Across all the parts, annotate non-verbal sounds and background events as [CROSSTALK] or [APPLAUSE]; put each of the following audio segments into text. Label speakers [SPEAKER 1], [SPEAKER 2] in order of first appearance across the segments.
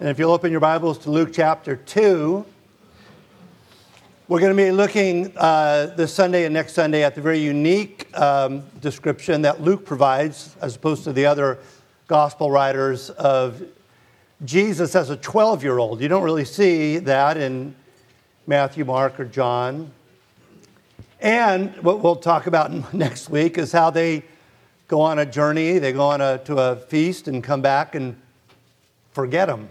[SPEAKER 1] And if you'll open your Bibles to Luke chapter 2, we're going to be looking uh, this Sunday and next Sunday at the very unique um, description that Luke provides, as opposed to the other gospel writers, of Jesus as a 12 year old. You don't really see that in Matthew, Mark, or John. And what we'll talk about [LAUGHS] next week is how they go on a journey, they go on a, to a feast and come back and forget him.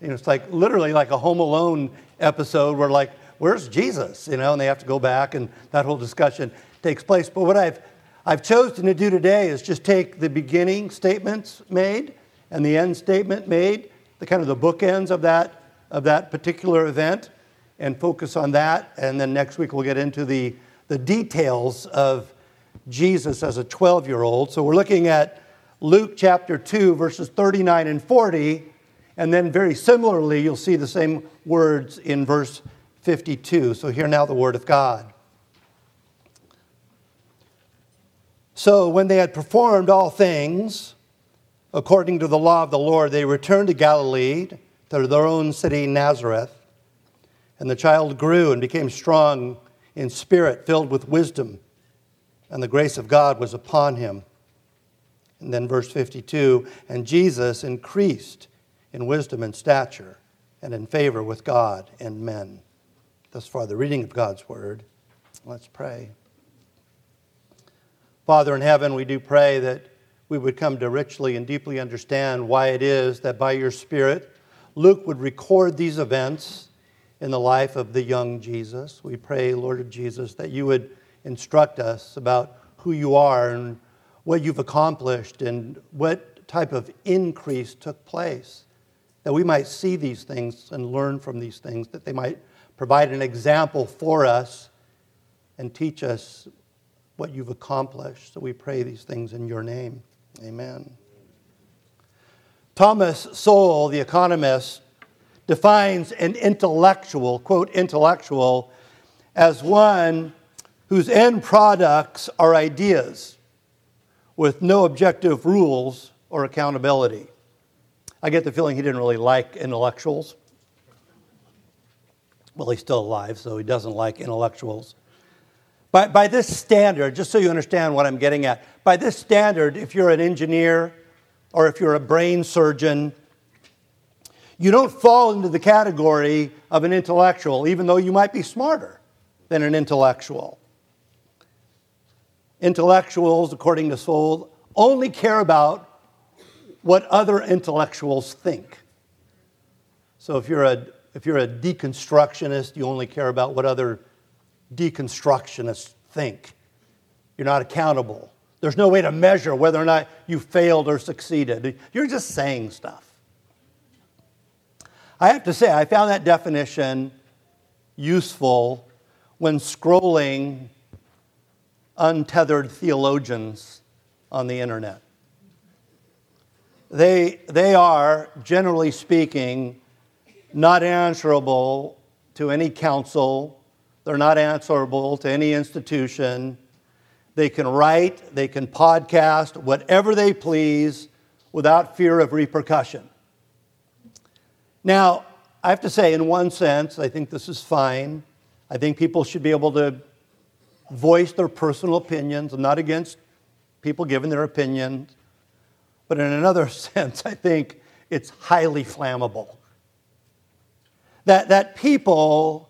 [SPEAKER 1] You know, it's like literally like a Home Alone episode where like, where's Jesus? You know, and they have to go back and that whole discussion takes place. But what I've I've chosen to do today is just take the beginning statements made and the end statement made, the kind of the bookends of that of that particular event, and focus on that. And then next week we'll get into the the details of Jesus as a 12 year old. So we're looking at Luke chapter 2, verses 39 and 40 and then, very similarly, you'll see the same words in verse 52. So, hear now the word of God. So, when they had performed all things according to the law of the Lord, they returned to Galilee, to their own city, Nazareth. And the child grew and became strong in spirit, filled with wisdom, and the grace of God was upon him. And then, verse 52 and Jesus increased in wisdom and stature, and in favor with God and men. Thus far, the reading of God's word. Let's pray. Father in heaven, we do pray that we would come to richly and deeply understand why it is that by your Spirit, Luke would record these events in the life of the young Jesus. We pray, Lord Jesus, that you would instruct us about who you are and what you've accomplished and what type of increase took place that we might see these things and learn from these things, that they might provide an example for us and teach us what you've accomplished. So we pray these things in your name. Amen. Thomas Sowell, the economist, defines an intellectual, quote, intellectual, as one whose end products are ideas with no objective rules or accountability. I get the feeling he didn't really like intellectuals. Well, he's still alive, so he doesn't like intellectuals. By, by this standard, just so you understand what I'm getting at, by this standard, if you're an engineer or if you're a brain surgeon, you don't fall into the category of an intellectual, even though you might be smarter than an intellectual. Intellectuals, according to Sowell, only care about what other intellectuals think. So if you're a if you're a deconstructionist, you only care about what other deconstructionists think. You're not accountable. There's no way to measure whether or not you failed or succeeded. You're just saying stuff. I have to say, I found that definition useful when scrolling untethered theologians on the internet. They, they are, generally speaking, not answerable to any council. They're not answerable to any institution. They can write, they can podcast, whatever they please without fear of repercussion. Now, I have to say, in one sense, I think this is fine. I think people should be able to voice their personal opinions. I'm not against people giving their opinions. But in another [LAUGHS] sense, I think it's highly flammable. That, that people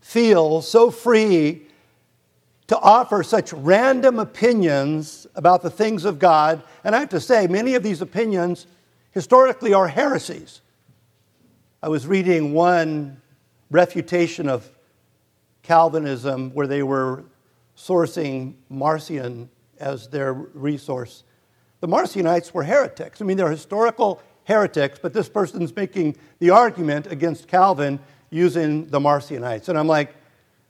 [SPEAKER 1] feel so free to offer such random opinions about the things of God. And I have to say, many of these opinions historically are heresies. I was reading one refutation of Calvinism where they were sourcing Marcion as their resource. The Marcionites were heretics. I mean, they're historical heretics, but this person's making the argument against Calvin using the Marcionites. And I'm like,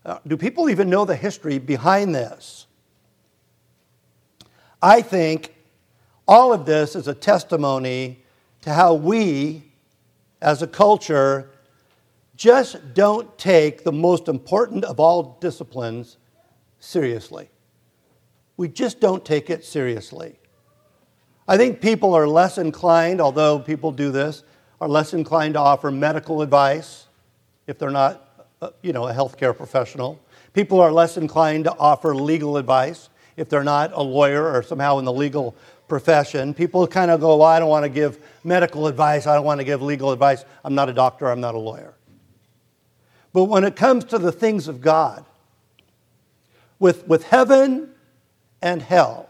[SPEAKER 1] uh, do people even know the history behind this? I think all of this is a testimony to how we, as a culture, just don't take the most important of all disciplines seriously. We just don't take it seriously. I think people are less inclined, although people do this, are less inclined to offer medical advice if they're not, uh, you know, a healthcare professional. People are less inclined to offer legal advice if they're not a lawyer or somehow in the legal profession. People kind of go, well, I don't want to give medical advice. I don't want to give legal advice. I'm not a doctor. I'm not a lawyer. But when it comes to the things of God, with, with heaven and hell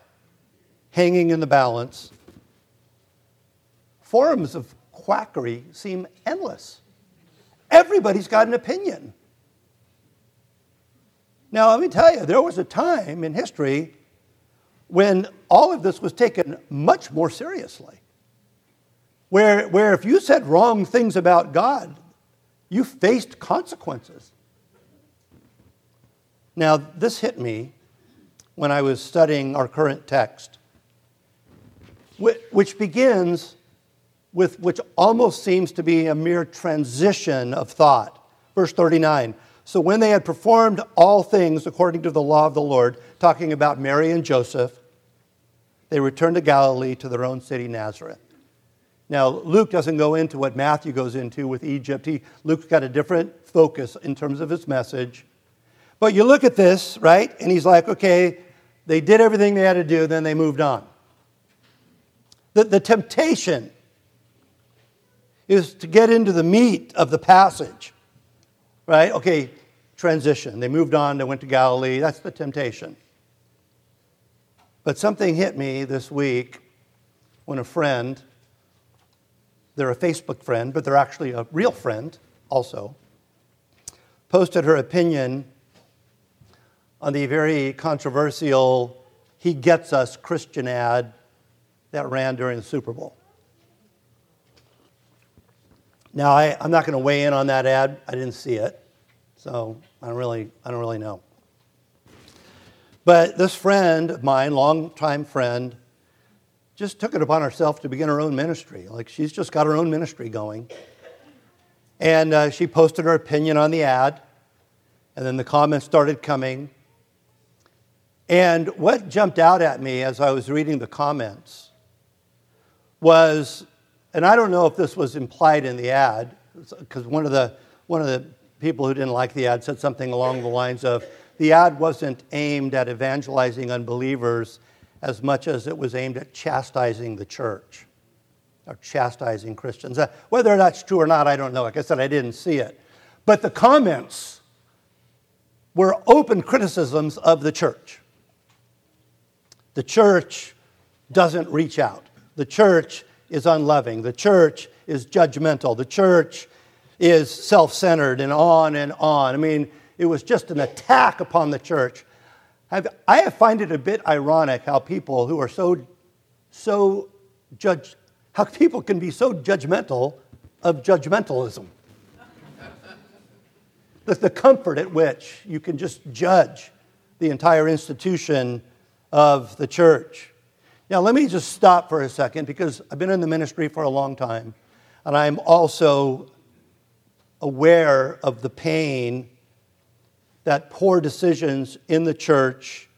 [SPEAKER 1] hanging in the balance, forms of quackery seem endless. Everybody's got an opinion. Now, let me tell you, there was a time in history when all of this was taken much more seriously. Where, where if you said wrong things about God, you faced consequences. Now, this hit me when I was studying our current text, which begins with which almost seems to be a mere transition of thought. Verse 39 So when they had performed all things according to the law of the Lord, talking about Mary and Joseph, they returned to Galilee to their own city, Nazareth. Now, Luke doesn't go into what Matthew goes into with Egypt. He, Luke's got a different focus in terms of his message. But you look at this, right? And he's like, okay, they did everything they had to do, then they moved on. The, the temptation is to get into the meat of the passage, right? Okay, transition. They moved on, they went to Galilee. That's the temptation. But something hit me this week when a friend, they're a Facebook friend, but they're actually a real friend also, posted her opinion on the very controversial He Gets Us Christian ad that ran during the Super Bowl. Now, I, am not going to weigh in on that ad. I didn't see it, so I don't really, I don't really know. But this friend of mine, longtime friend, just took it upon herself to begin her own ministry. Like she's just got her own ministry going. And uh, she posted her opinion on the ad, and then the comments started coming. And what jumped out at me as I was reading the comments was, and I don't know if this was implied in the ad, because one of the one of the people who didn't like the ad said something along the lines of, the ad wasn't aimed at evangelizing unbelievers as much as it was aimed at chastising the church or chastising Christians. Uh, whether that's true or not, I don't know. Like I said, I didn't see it. But the comments were open criticisms of the church. The church doesn't reach out. The church is unloving. The church is judgmental. The church is self centered and on and on. I mean, it was just an attack upon the church. I find it a bit ironic how people who are so, so judge, how people can be so judgmental of judgmentalism. the, the comfort at which you can just judge the entire institution of the church. Now, let me just stop for a second because I've been in the ministry for a long time, and I'm also aware of the pain that poor decisions in the church,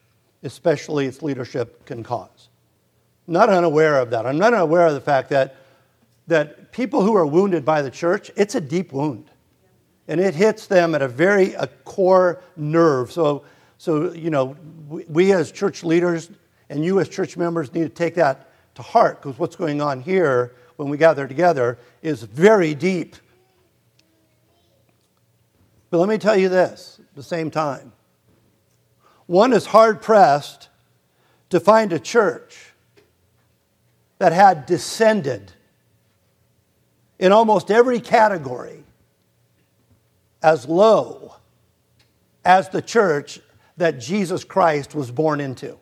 [SPEAKER 1] especially its leadership, can cause. I'm not unaware of that. I'm not unaware of the fact that, that people who are wounded by the church, it's a deep wound. And it hits them at a very a core nerve. So, so, you know, we, we as church leaders and you as church members need to take that to heart because what's going on here when we gather together is very deep. But let me tell you this at the same time. One is hard pressed to find a church that had descended in almost every category as low as the church that Jesus Christ was born into.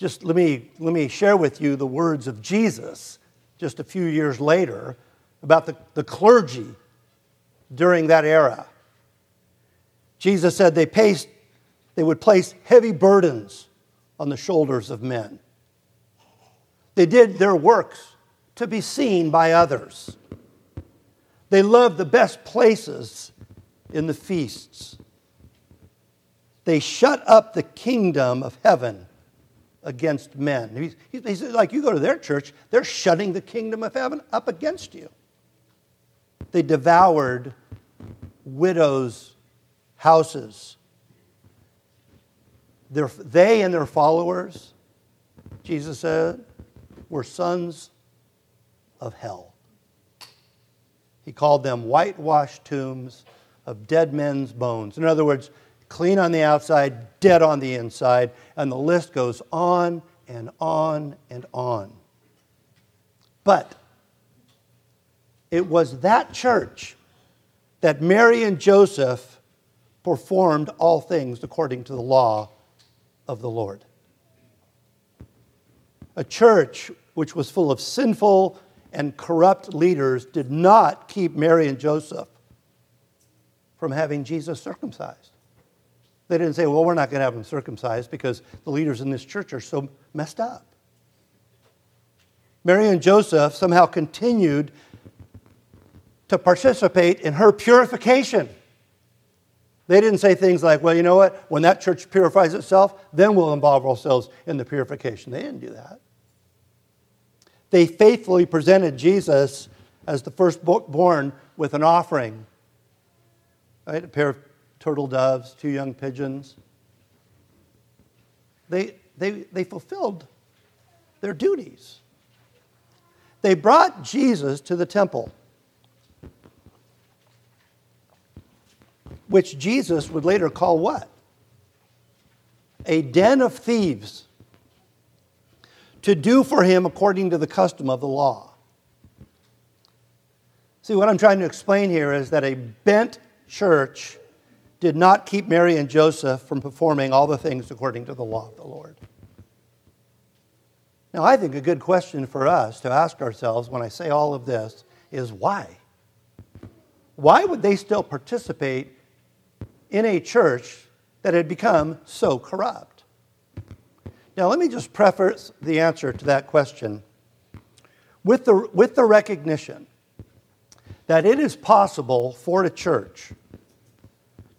[SPEAKER 1] Just let me, let me share with you the words of Jesus just a few years later about the, the clergy during that era. Jesus said they, paced, they would place heavy burdens on the shoulders of men. They did their works to be seen by others. They loved the best places in the feasts. They shut up the kingdom of heaven against men. He's, he's, like, you go to their church, they're shutting the kingdom of heaven up against you. They devoured widows' houses. They're, they and their followers, Jesus said, were sons of hell. He called them whitewashed tombs of dead men's bones. In other words, clean on the outside, dead on the inside, and the list goes on and on and on. But it was that church that Mary and Joseph performed all things according to the law of the Lord. A church which was full of sinful and corrupt leaders did not keep Mary and Joseph from having Jesus circumcised. They didn't say, well, we're not going to have them circumcised because the leaders in this church are so messed up. Mary and Joseph somehow continued to participate in her purification. They didn't say things like, well, you know what? When that church purifies itself, then we'll involve ourselves in the purification. They didn't do that. They faithfully presented Jesus as the firstborn with an offering right? A pair of turtle doves, two young pigeons. They, they, they fulfilled their duties. They brought Jesus to the temple, which Jesus would later call what? A den of thieves, to do for him according to the custom of the law. See, what I'm trying to explain here is that a bent church did not keep Mary and Joseph from performing all the things according to the law of the Lord. Now, I think a good question for us to ask ourselves when I say all of this is why? Why would they still participate in a church that had become so corrupt? Now, let me just preface the answer to that question with the, with the recognition that it is possible for a church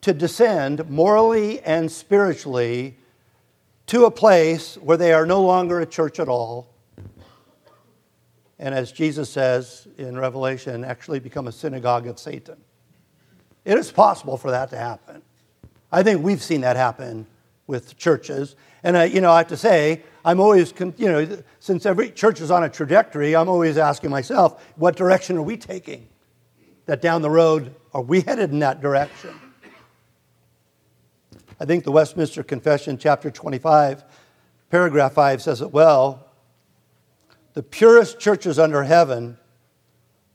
[SPEAKER 1] to descend morally and spiritually to a place where they are no longer a church at all. And as Jesus says in Revelation, actually become a synagogue of Satan. It is possible for that to happen. I think we've seen that happen with churches. And, uh, you know, I have to say, I'm always, you know, since every church is on a trajectory, I'm always asking myself, what direction are we taking? that down the road, are we headed in that direction? I think the Westminster Confession, chapter 25, paragraph 5 says it well. The purest churches under heaven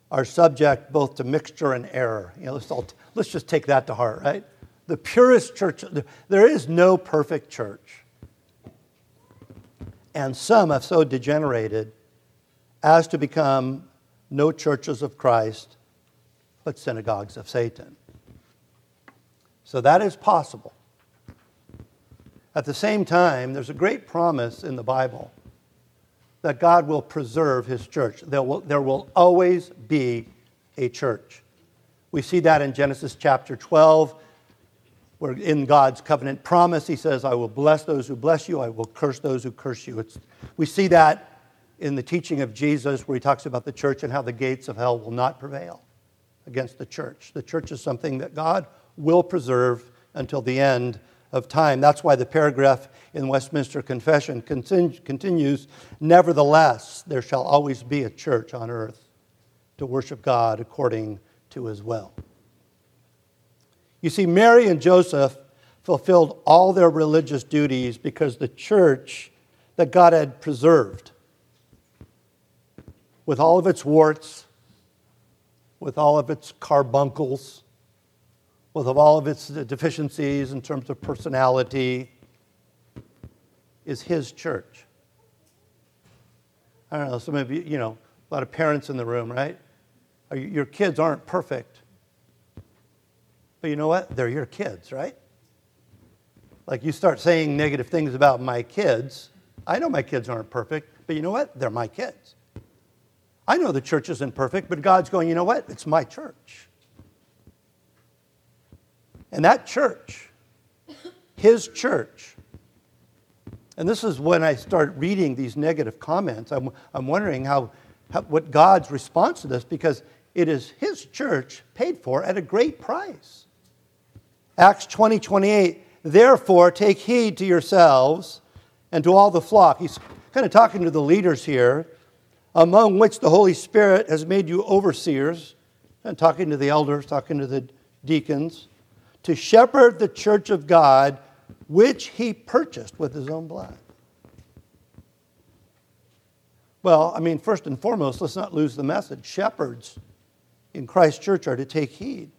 [SPEAKER 1] are subject both to mixture and error. You know, let's, all, let's just take that to heart, right? The purest church, there is no perfect church. And some have so degenerated as to become no churches of Christ but synagogues of Satan. So that is possible. At the same time, there's a great promise in the Bible that God will preserve his church. There will, there will always be a church. We see that in Genesis chapter 12, where in God's covenant promise, he says, I will bless those who bless you, I will curse those who curse you. It's, we see that in the teaching of Jesus, where he talks about the church and how the gates of hell will not prevail against the church. The church is something that God will preserve until the end of time. That's why the paragraph in Westminster Confession continues Nevertheless, there shall always be a church on earth to worship God according to his will. You see, Mary and Joseph fulfilled all their religious duties because the church that God had preserved, with all of its warts, with all of its carbuncles, with all of its deficiencies in terms of personality, is his church. I don't know, some of you, you know, a lot of parents in the room, right? Your kids aren't perfect. But you know what? They're your kids, right? Like you start saying negative things about my kids. I know my kids aren't perfect, but you know what? They're my kids. I know the church isn't perfect, but God's going, you know what? It's my church. And that church, his church, And this is when I start reading these negative comments. I'm, I'm wondering how, how, what God's response to this, because it is His church paid for at a great price. Acts 20 28, therefore take heed to yourselves and to all the flock. He's kind of talking to the leaders here, among which the Holy Spirit has made you overseers, and talking to the elders, talking to the deacons, to shepherd the church of God which he purchased with his own blood. Well, I mean, first and foremost, let's not lose the message. Shepherds in Christ's church are to take heed.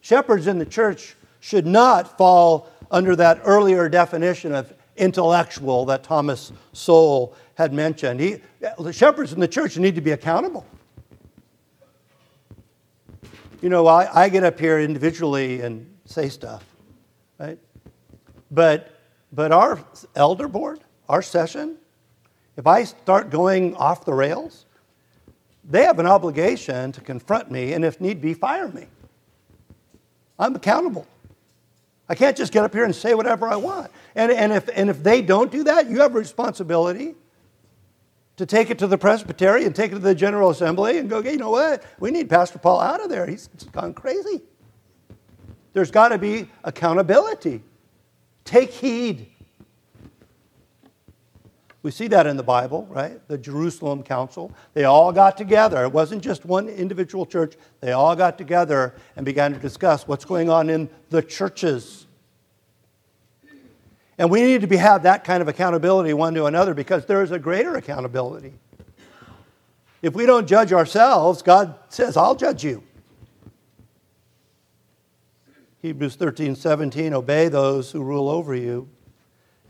[SPEAKER 1] Shepherds in the church should not fall under that earlier definition of intellectual that Thomas Sowell had mentioned. He, shepherds in the church need to be accountable. You know, I, I get up here individually and say stuff right? But, but our elder board, our session, if I start going off the rails, they have an obligation to confront me and, if need be, fire me. I'm accountable. I can't just get up here and say whatever I want. And, and, if, and if they don't do that, you have a responsibility to take it to the presbytery and take it to the General Assembly and go, you know what? We need Pastor Paul out of there. He's gone crazy. There's got to be accountability. Take heed. We see that in the Bible, right? The Jerusalem Council. They all got together. It wasn't just one individual church. They all got together and began to discuss what's going on in the churches. And we need to be, have that kind of accountability one to another because there is a greater accountability. If we don't judge ourselves, God says, I'll judge you. Hebrews 13, 17, obey those who rule over you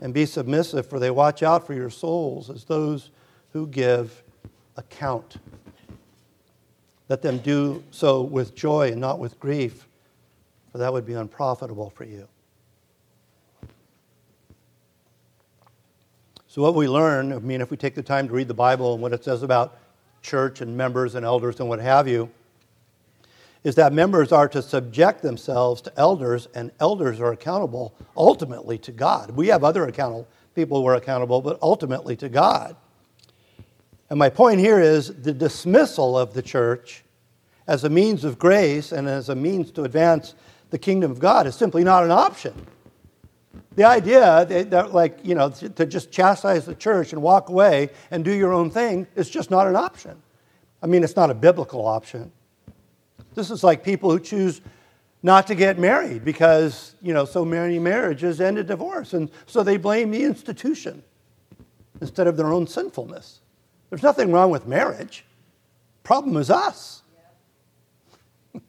[SPEAKER 1] and be submissive, for they watch out for your souls as those who give account. Let them do so with joy and not with grief, for that would be unprofitable for you. So, what we learn, I mean, if we take the time to read the Bible and what it says about church and members and elders and what have you, is that members are to subject themselves to elders, and elders are accountable ultimately to God. We have other accountable people who are accountable, but ultimately to God. And my point here is the dismissal of the church as a means of grace and as a means to advance the kingdom of God is simply not an option. The idea that, that, like, you know, to just chastise the church and walk away and do your own thing is just not an option. I mean, it's not a biblical option. This is like people who choose not to get married because, you know, so many marriages end in divorce. And so they blame the institution instead of their own sinfulness. There's nothing wrong with marriage. Problem is us. [LAUGHS]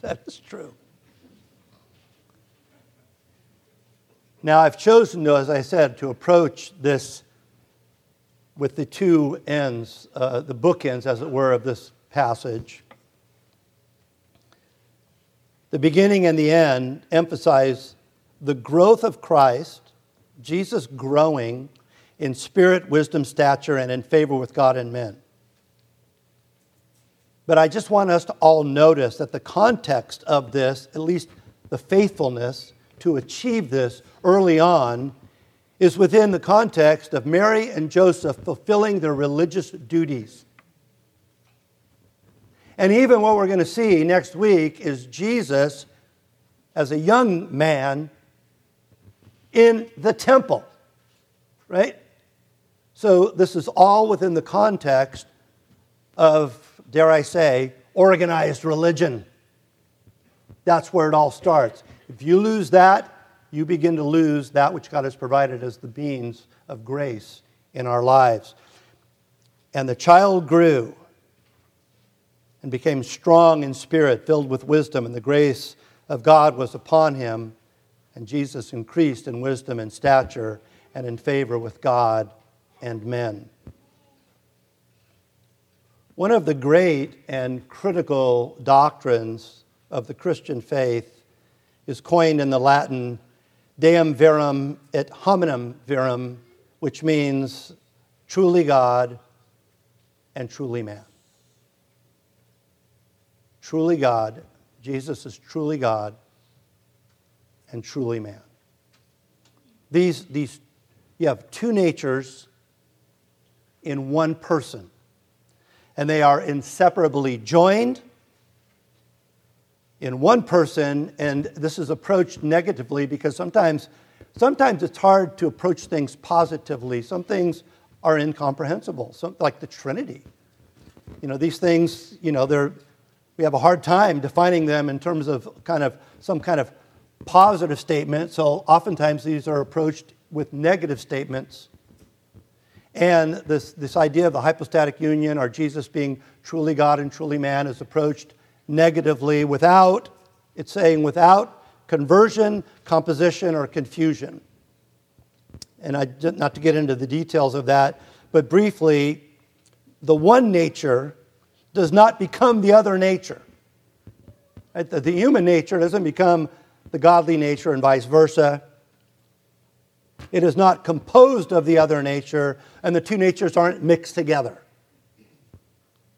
[SPEAKER 1] that is true. Now, I've chosen, to, as I said, to approach this with the two ends, uh, the bookends, as it were, of this passage. The beginning and the end emphasize the growth of Christ, Jesus growing in spirit, wisdom, stature, and in favor with God and men. But I just want us to all notice that the context of this, at least the faithfulness to achieve this early on, is within the context of Mary and Joseph fulfilling their religious duties. And even what we're going to see next week is Jesus as a young man in the temple, right? So this is all within the context of, dare I say, organized religion. That's where it all starts. If you lose that, you begin to lose that which God has provided as the means of grace in our lives. And the child grew and became strong in spirit, filled with wisdom, and the grace of God was upon him. And Jesus increased in wisdom and stature and in favor with God and men. One of the great and critical doctrines of the Christian faith is coined in the Latin Deum verum et hominem verum, which means truly God and truly man truly God. Jesus is truly God and truly man. these, these, you have two natures in one person, and they are inseparably joined in one person, and this is approached negatively because sometimes, sometimes it's hard to approach things positively. Some things are incomprehensible, some, like the Trinity. You know, these things, you know, they're, we have a hard time defining them in terms of kind of some kind of positive statement. So oftentimes these are approached with negative statements. And this, this idea of the hypostatic union or Jesus being truly God and truly man is approached negatively without, it's saying without conversion, composition, or confusion. And I, not to get into the details of that, but briefly, the one nature does not become the other nature. The human nature doesn't become the godly nature and vice versa. It is not composed of the other nature, and the two natures aren't mixed together.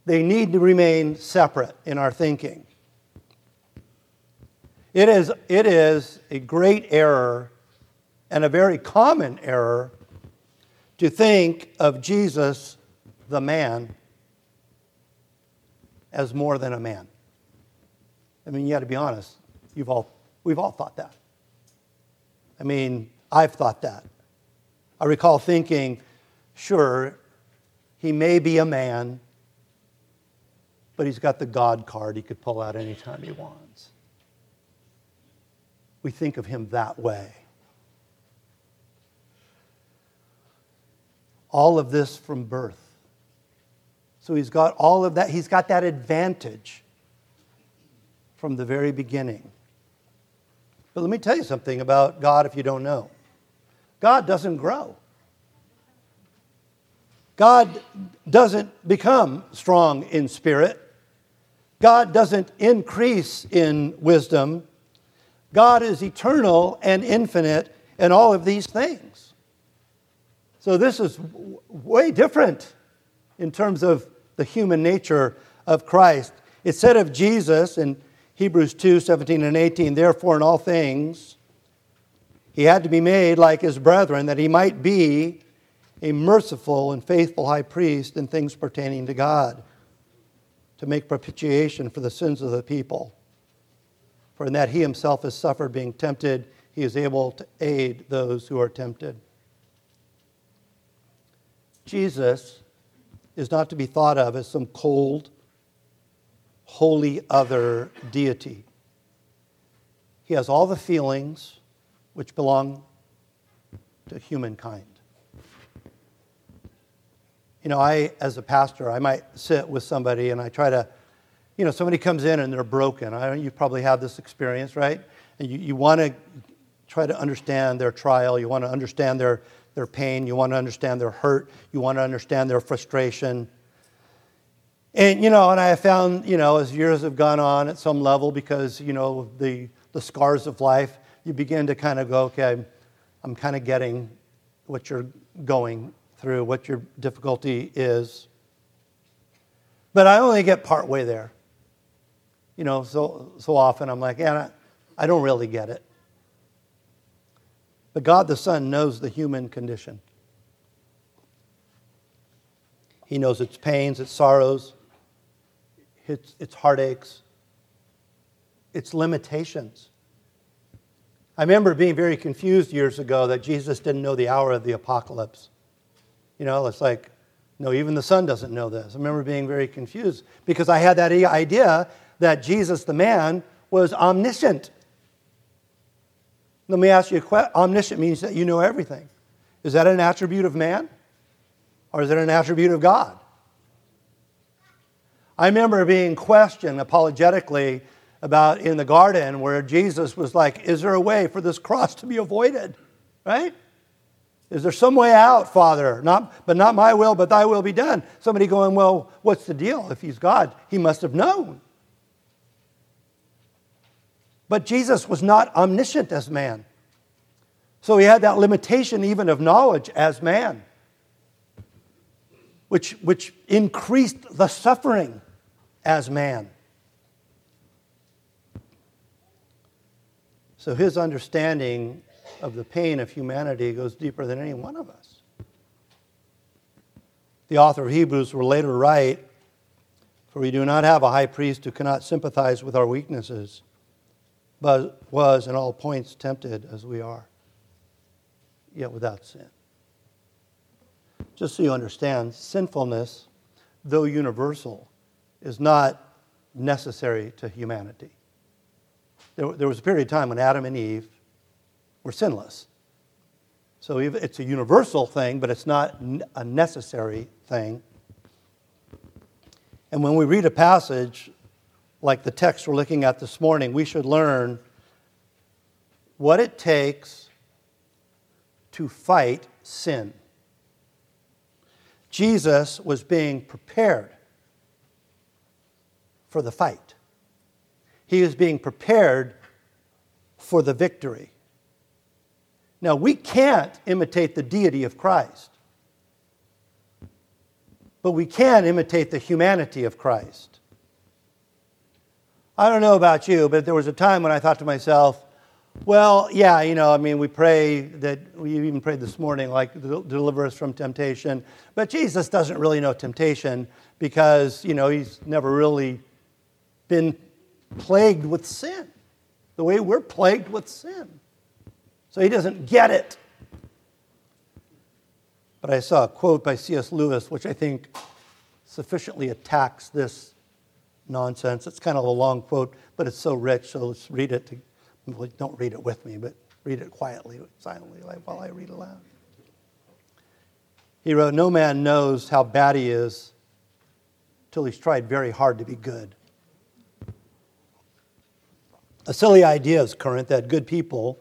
[SPEAKER 1] They need to remain separate in our thinking. It is, it is a great error and a very common error to think of Jesus, the man, as more than a man. I mean, you got to be honest. You've all, we've all thought that. I mean, I've thought that. I recall thinking, sure, he may be a man, but he's got the God card he could pull out anytime he wants. We think of him that way. All of this from birth. So he's got all of that, he's got that advantage from the very beginning. But let me tell you something about God if you don't know God doesn't grow. God doesn't become strong in spirit. God doesn't increase in wisdom. God is eternal and infinite in all of these things. So this is way different in terms of the human nature of Christ. It said of Jesus in Hebrews 2 17 and 18, therefore, in all things, he had to be made like his brethren, that he might be a merciful and faithful high priest in things pertaining to God, to make propitiation for the sins of the people. For in that he himself has suffered being tempted, he is able to aid those who are tempted. Jesus is not to be thought of as some cold, wholly other deity. He has all the feelings which belong to humankind. You know, I, as a pastor, I might sit with somebody and I try to, you know, somebody comes in and they're broken. I, you probably have this experience, right? And you, you want to try to understand their trial, you want to understand their, their pain, you want to understand their hurt, you want to understand their frustration. And, you know, and I found, you know, as years have gone on at some level, because, you know, the, the scars of life, you begin to kind of go, okay, I'm, I'm kind of getting what you're going through, what your difficulty is. But I only get part way there. You know, so, so often I'm like, yeah, I don't really get it. But God the Son knows the human condition. He knows its pains, its sorrows, its, its heartaches, its limitations. I remember being very confused years ago that Jesus didn't know the hour of the apocalypse. You know, it's like, no, even the Son doesn't know this. I remember being very confused because I had that idea that Jesus, the man, was omniscient. Let me ask you a question. Omniscient means that you know everything. Is that an attribute of man? Or is it an attribute of God? I remember being questioned apologetically about in the garden where Jesus was like, Is there a way for this cross to be avoided? Right? Is there some way out, Father? Not, but not my will, but thy will be done. Somebody going, Well, what's the deal? If he's God, he must have known. But Jesus was not omniscient as man. So he had that limitation even of knowledge as man, which, which increased the suffering as man. So his understanding of the pain of humanity goes deeper than any one of us. The author of Hebrews will later write For we do not have a high priest who cannot sympathize with our weaknesses, but was in all points tempted as we are, yet without sin. Just so you understand, sinfulness, though universal, is not necessary to humanity. There, there was a period of time when Adam and Eve were sinless. So it's a universal thing, but it's not a necessary thing. And when we read a passage like the text we're looking at this morning, we should learn what it takes to fight sin. Jesus was being prepared for the fight. He was being prepared for the victory. Now, we can't imitate the deity of Christ, but we can imitate the humanity of Christ. I don't know about you, but there was a time when I thought to myself, well, yeah, you know, I mean, we pray that, we even prayed this morning, like, deliver us from temptation. But Jesus doesn't really know temptation because, you know, he's never really been plagued with sin the way we're plagued with sin. So he doesn't get it. But I saw a quote by C.S. Lewis, which I think sufficiently attacks this nonsense. It's kind of a long quote, but it's so rich, so let's read it. To, well, don't read it with me, but read it quietly, silently, like while I read aloud. He wrote, No man knows how bad he is till he's tried very hard to be good. A silly idea is current that good people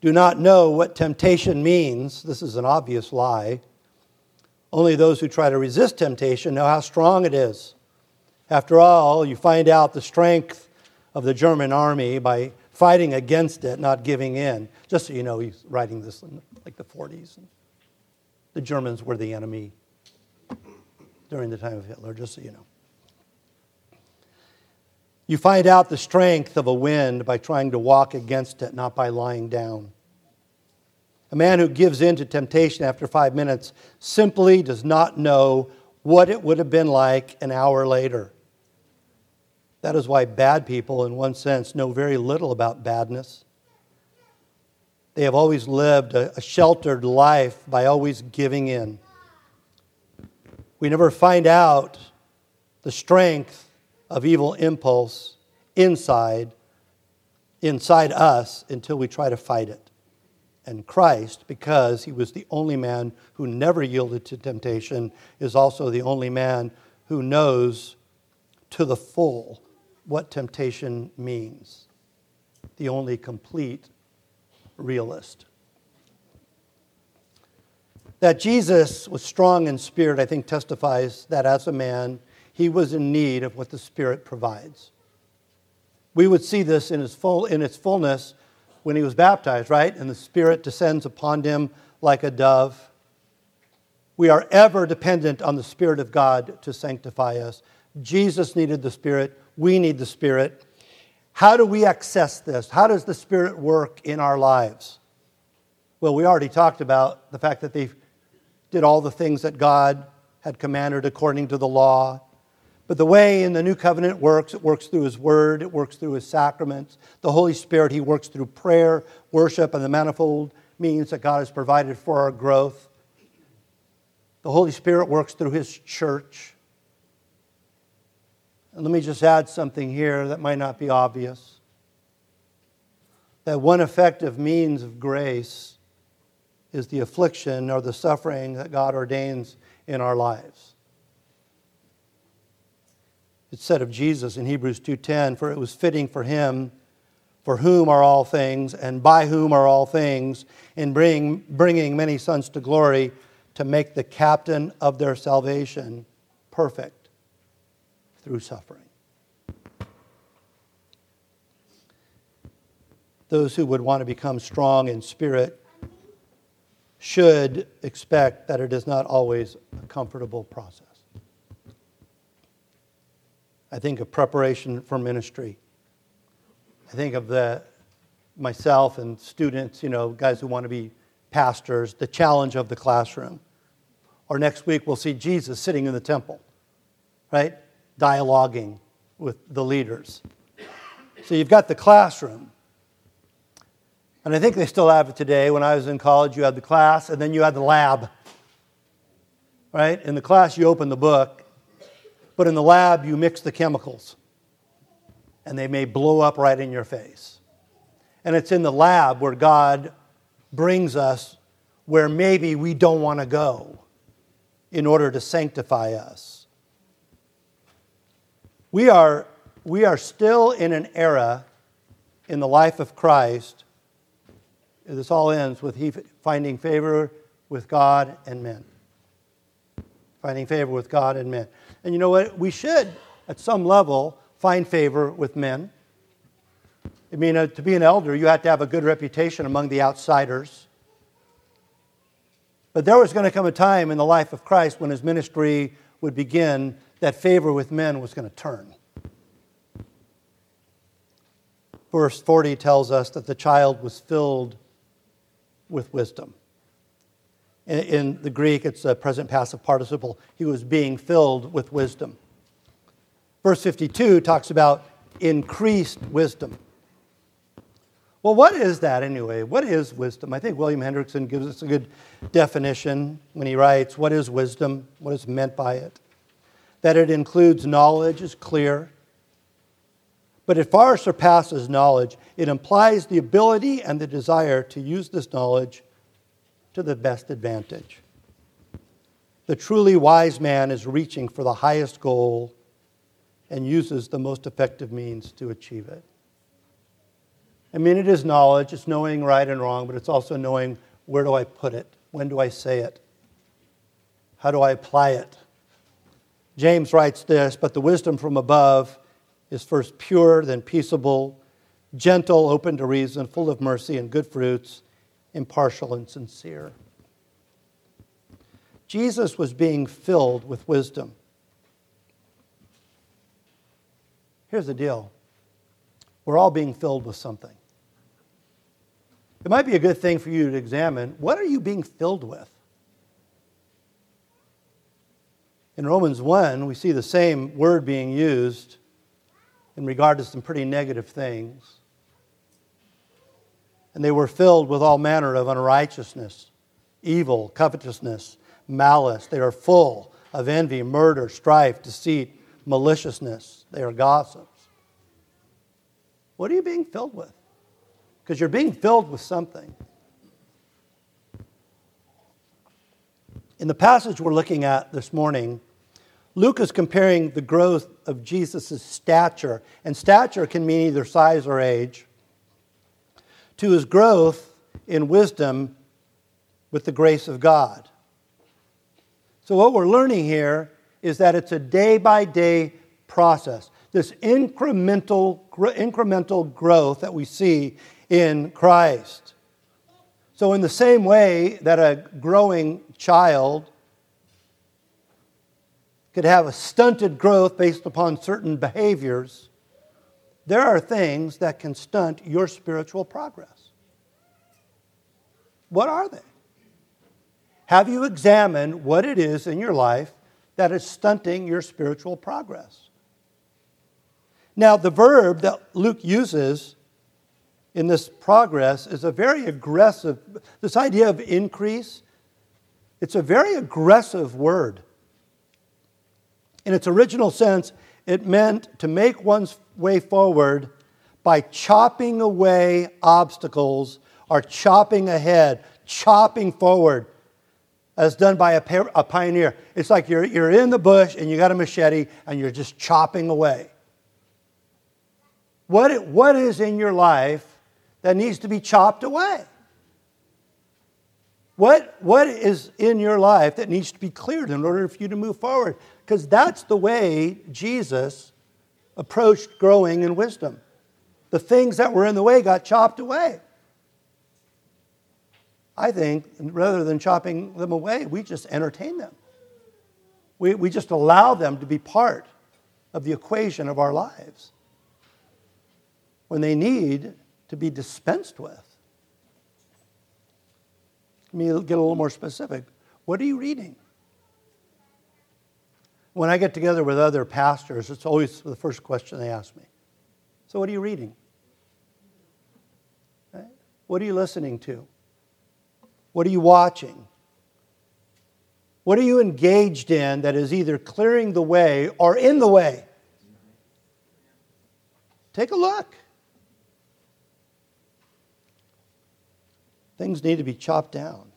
[SPEAKER 1] do not know what temptation means. This is an obvious lie. Only those who try to resist temptation know how strong it is. After all, you find out the strength of the German army by fighting against it, not giving in. Just so you know, he's writing this in like the 40s. The Germans were the enemy during the time of Hitler, just so you know. You find out the strength of a wind by trying to walk against it, not by lying down. A man who gives in to temptation after five minutes simply does not know what it would have been like an hour later. That is why bad people, in one sense, know very little about badness. They have always lived a, sheltered life by always giving in. We never find out the strength of evil impulse inside inside us until we try to fight it. And Christ, because he was the only man who never yielded to temptation, is also the only man who knows to the full what temptation means. The only complete realist. That Jesus was strong in spirit, I think, testifies that as a man, he was in need of what the Spirit provides. We would see this in, his full, in its fullness when he was baptized, right? And the Spirit descends upon him like a dove. We are ever dependent on the Spirit of God to sanctify us. Jesus needed the Spirit. We need the Spirit. How do we access this? How does the Spirit work in our lives? Well, we already talked about the fact that they did all the things that God had commanded according to the law. But the way in the new covenant works, it works through his word, it works through his sacraments. The Holy Spirit, he works through prayer, worship, and the manifold means that God has provided for our growth. The Holy Spirit works through his church. And let me just add something here that might not be obvious. That one effective means of grace is the affliction or the suffering that God ordains in our lives. It said of Jesus in Hebrews 2:10, "For it was fitting for him, for whom are all things, and by whom are all things, in bring, bringing many sons to glory, to make the captain of their salvation perfect through suffering." Those who would want to become strong in spirit should expect that it is not always a comfortable process. I think of preparation for ministry. I think of the, myself and students, you know, guys who want to be pastors, the challenge of the classroom. Or next week, we'll see Jesus sitting in the temple, right? Dialoguing with the leaders. So you've got the classroom. And I think they still have it today. When I was in college, you had the class and then you had the lab. Right? In the class, you open the book, but in the lab, you mix the chemicals. And they may blow up right in your face. And it's in the lab where God brings us where maybe we don't want to go in order to sanctify us. We are, we are still in an era in the life of Christ. This all ends with he finding favor with God and men. Finding favor with God and men. And you know what? We should, at some level, find favor with men. I mean, uh, to be an elder, you have to have a good reputation among the outsiders. But there was going to come a time in the life of Christ when his ministry would begin that favor with men was going to turn. Verse 40 tells us that the child was filled with wisdom. In, in the Greek, it's a present passive participle. He was being filled with wisdom. Verse 52 talks about increased wisdom. Well, what is that anyway? What is wisdom? I think William Hendriksen gives us a good definition when he writes, What is wisdom? What is meant by it? That it includes knowledge is clear, but it far surpasses knowledge. It implies the ability and the desire to use this knowledge to the best advantage. The truly wise man is reaching for the highest goal and uses the most effective means to achieve it. I mean, it is knowledge, it's knowing right and wrong, but it's also knowing where do I put it? When do I say it? How do I apply it? James writes this But the wisdom from above is first pure, then peaceable, gentle, open to reason, full of mercy and good fruits, impartial and sincere. Jesus was being filled with wisdom. Here's the deal we're all being filled with something. It might be a good thing for you to examine what are you being filled with? In Romans 1, we see the same word being used in regard to some pretty negative things. And they were filled with all manner of unrighteousness, evil, covetousness, malice. They are full of envy, murder, strife, deceit, maliciousness. They are gossips. What are you being filled with? because you're being filled with something. In the passage we're looking at this morning, Luke is comparing the growth of Jesus' stature, and stature can mean either size or age, to his growth in wisdom with the grace of God. So, what we're learning here is that it's a day by day process. This incremental, incremental growth that we see in Christ. So, in the same way that a growing child could have a stunted growth based upon certain behaviors, there are things that can stunt your spiritual progress. What are they? Have you examined what it is in your life that is stunting your spiritual progress? Now, the verb that Luke uses in this progress is a very aggressive, this idea of increase, it's a very aggressive word. In its original sense, it meant to make one's way forward by chopping away obstacles or chopping ahead, chopping forward, as done by a, a pioneer. It's like you're, you're in the bush and you got a machete and you're just chopping away. What, what is in your life that needs to be chopped away? What, what is in your life that needs to be cleared in order for you to move forward? Because that's the way Jesus approached growing in wisdom. The things that were in the way got chopped away. I think rather than chopping them away, we just entertain them. We, we just allow them to be part of the equation of our lives when they need to be dispensed with. Let me get a little more specific. What are you reading? When I get together with other pastors, it's always the first question they ask me. So, what are you reading? What are you listening to? What are you watching? What are you engaged in that is either clearing the way or in the way? Take a look. Things need to be chopped down.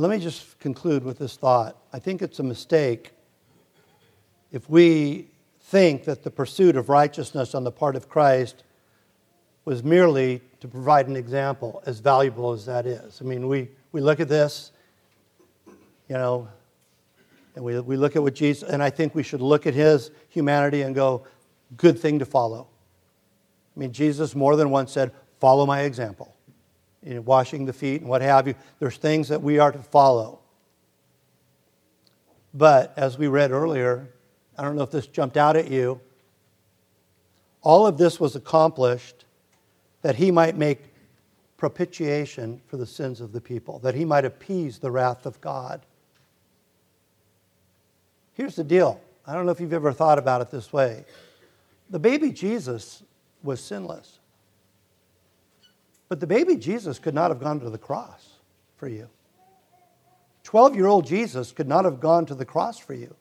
[SPEAKER 1] Let me just conclude with this thought. I think it's a mistake if we think that the pursuit of righteousness on the part of Christ was merely to provide an example, as valuable as that is. I mean, we, we look at this, you know, and we, we look at what Jesus, and I think we should look at his humanity and go, good thing to follow. I mean, Jesus more than once said, follow my example. You know, washing the feet and what have you. There's things that we are to follow. But as we read earlier, I don't know if this jumped out at you, all of this was accomplished that he might make propitiation for the sins of the people, that he might appease the wrath of God. Here's the deal I don't know if you've ever thought about it this way. The baby Jesus was sinless. But the baby Jesus could not have gone to the cross for you. 12 year old Jesus could not have gone to the cross for you.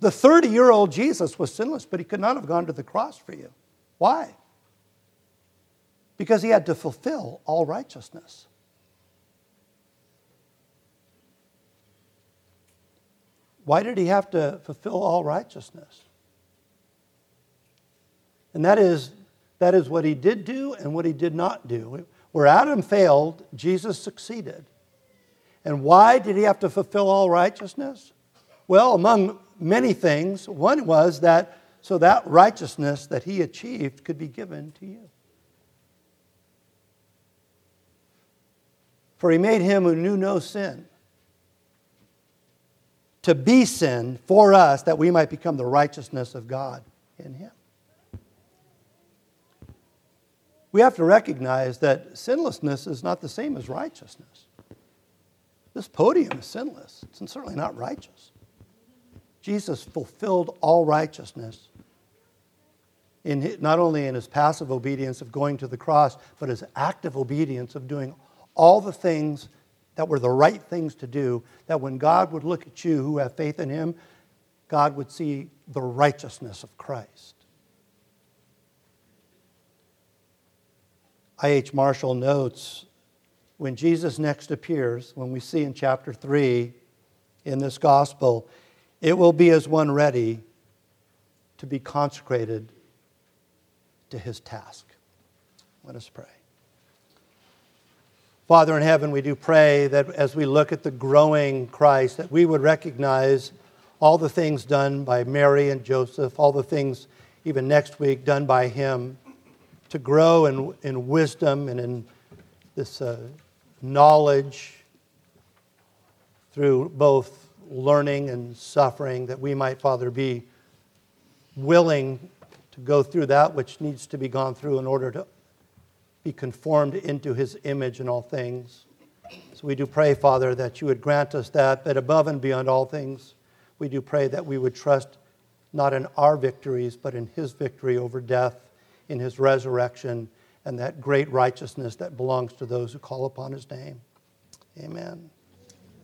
[SPEAKER 1] The 30 year old Jesus was sinless, but he could not have gone to the cross for you. Why? because he had to fulfill all righteousness. Why did he have to fulfill all righteousness? And that is, that is what he did do and what he did not do. Where Adam failed, Jesus succeeded. And why did he have to fulfill all righteousness? Well, among many things, one was that so that righteousness that he achieved could be given to you. For he made him who knew no sin to be sin for us that we might become the righteousness of God in him. We have to recognize that sinlessness is not the same as righteousness. This podium is sinless, it's certainly not righteous. Jesus fulfilled all righteousness in not only in his passive obedience of going to the cross, but his active obedience of doing all the things that were the right things to do, that when God would look at you who have faith in Him, God would see the righteousness of Christ. I.H. Marshall notes when Jesus next appears, when we see in chapter 3 in this gospel, it will be as one ready to be consecrated to his task. Let us pray. Father in heaven, we do pray that as we look at the growing Christ, that we would recognize all the things done by Mary and Joseph, all the things even next week done by him to grow in, in wisdom and in this uh, knowledge through both learning and suffering, that we might, Father, be willing to go through that which needs to be gone through in order to be conformed into his image in all things. So we do pray, Father, that you would grant us that, but above and beyond all things, we do pray that we would trust not in our victories, but in his victory over death, in his resurrection, and that great righteousness that belongs to those who call upon his name. Amen.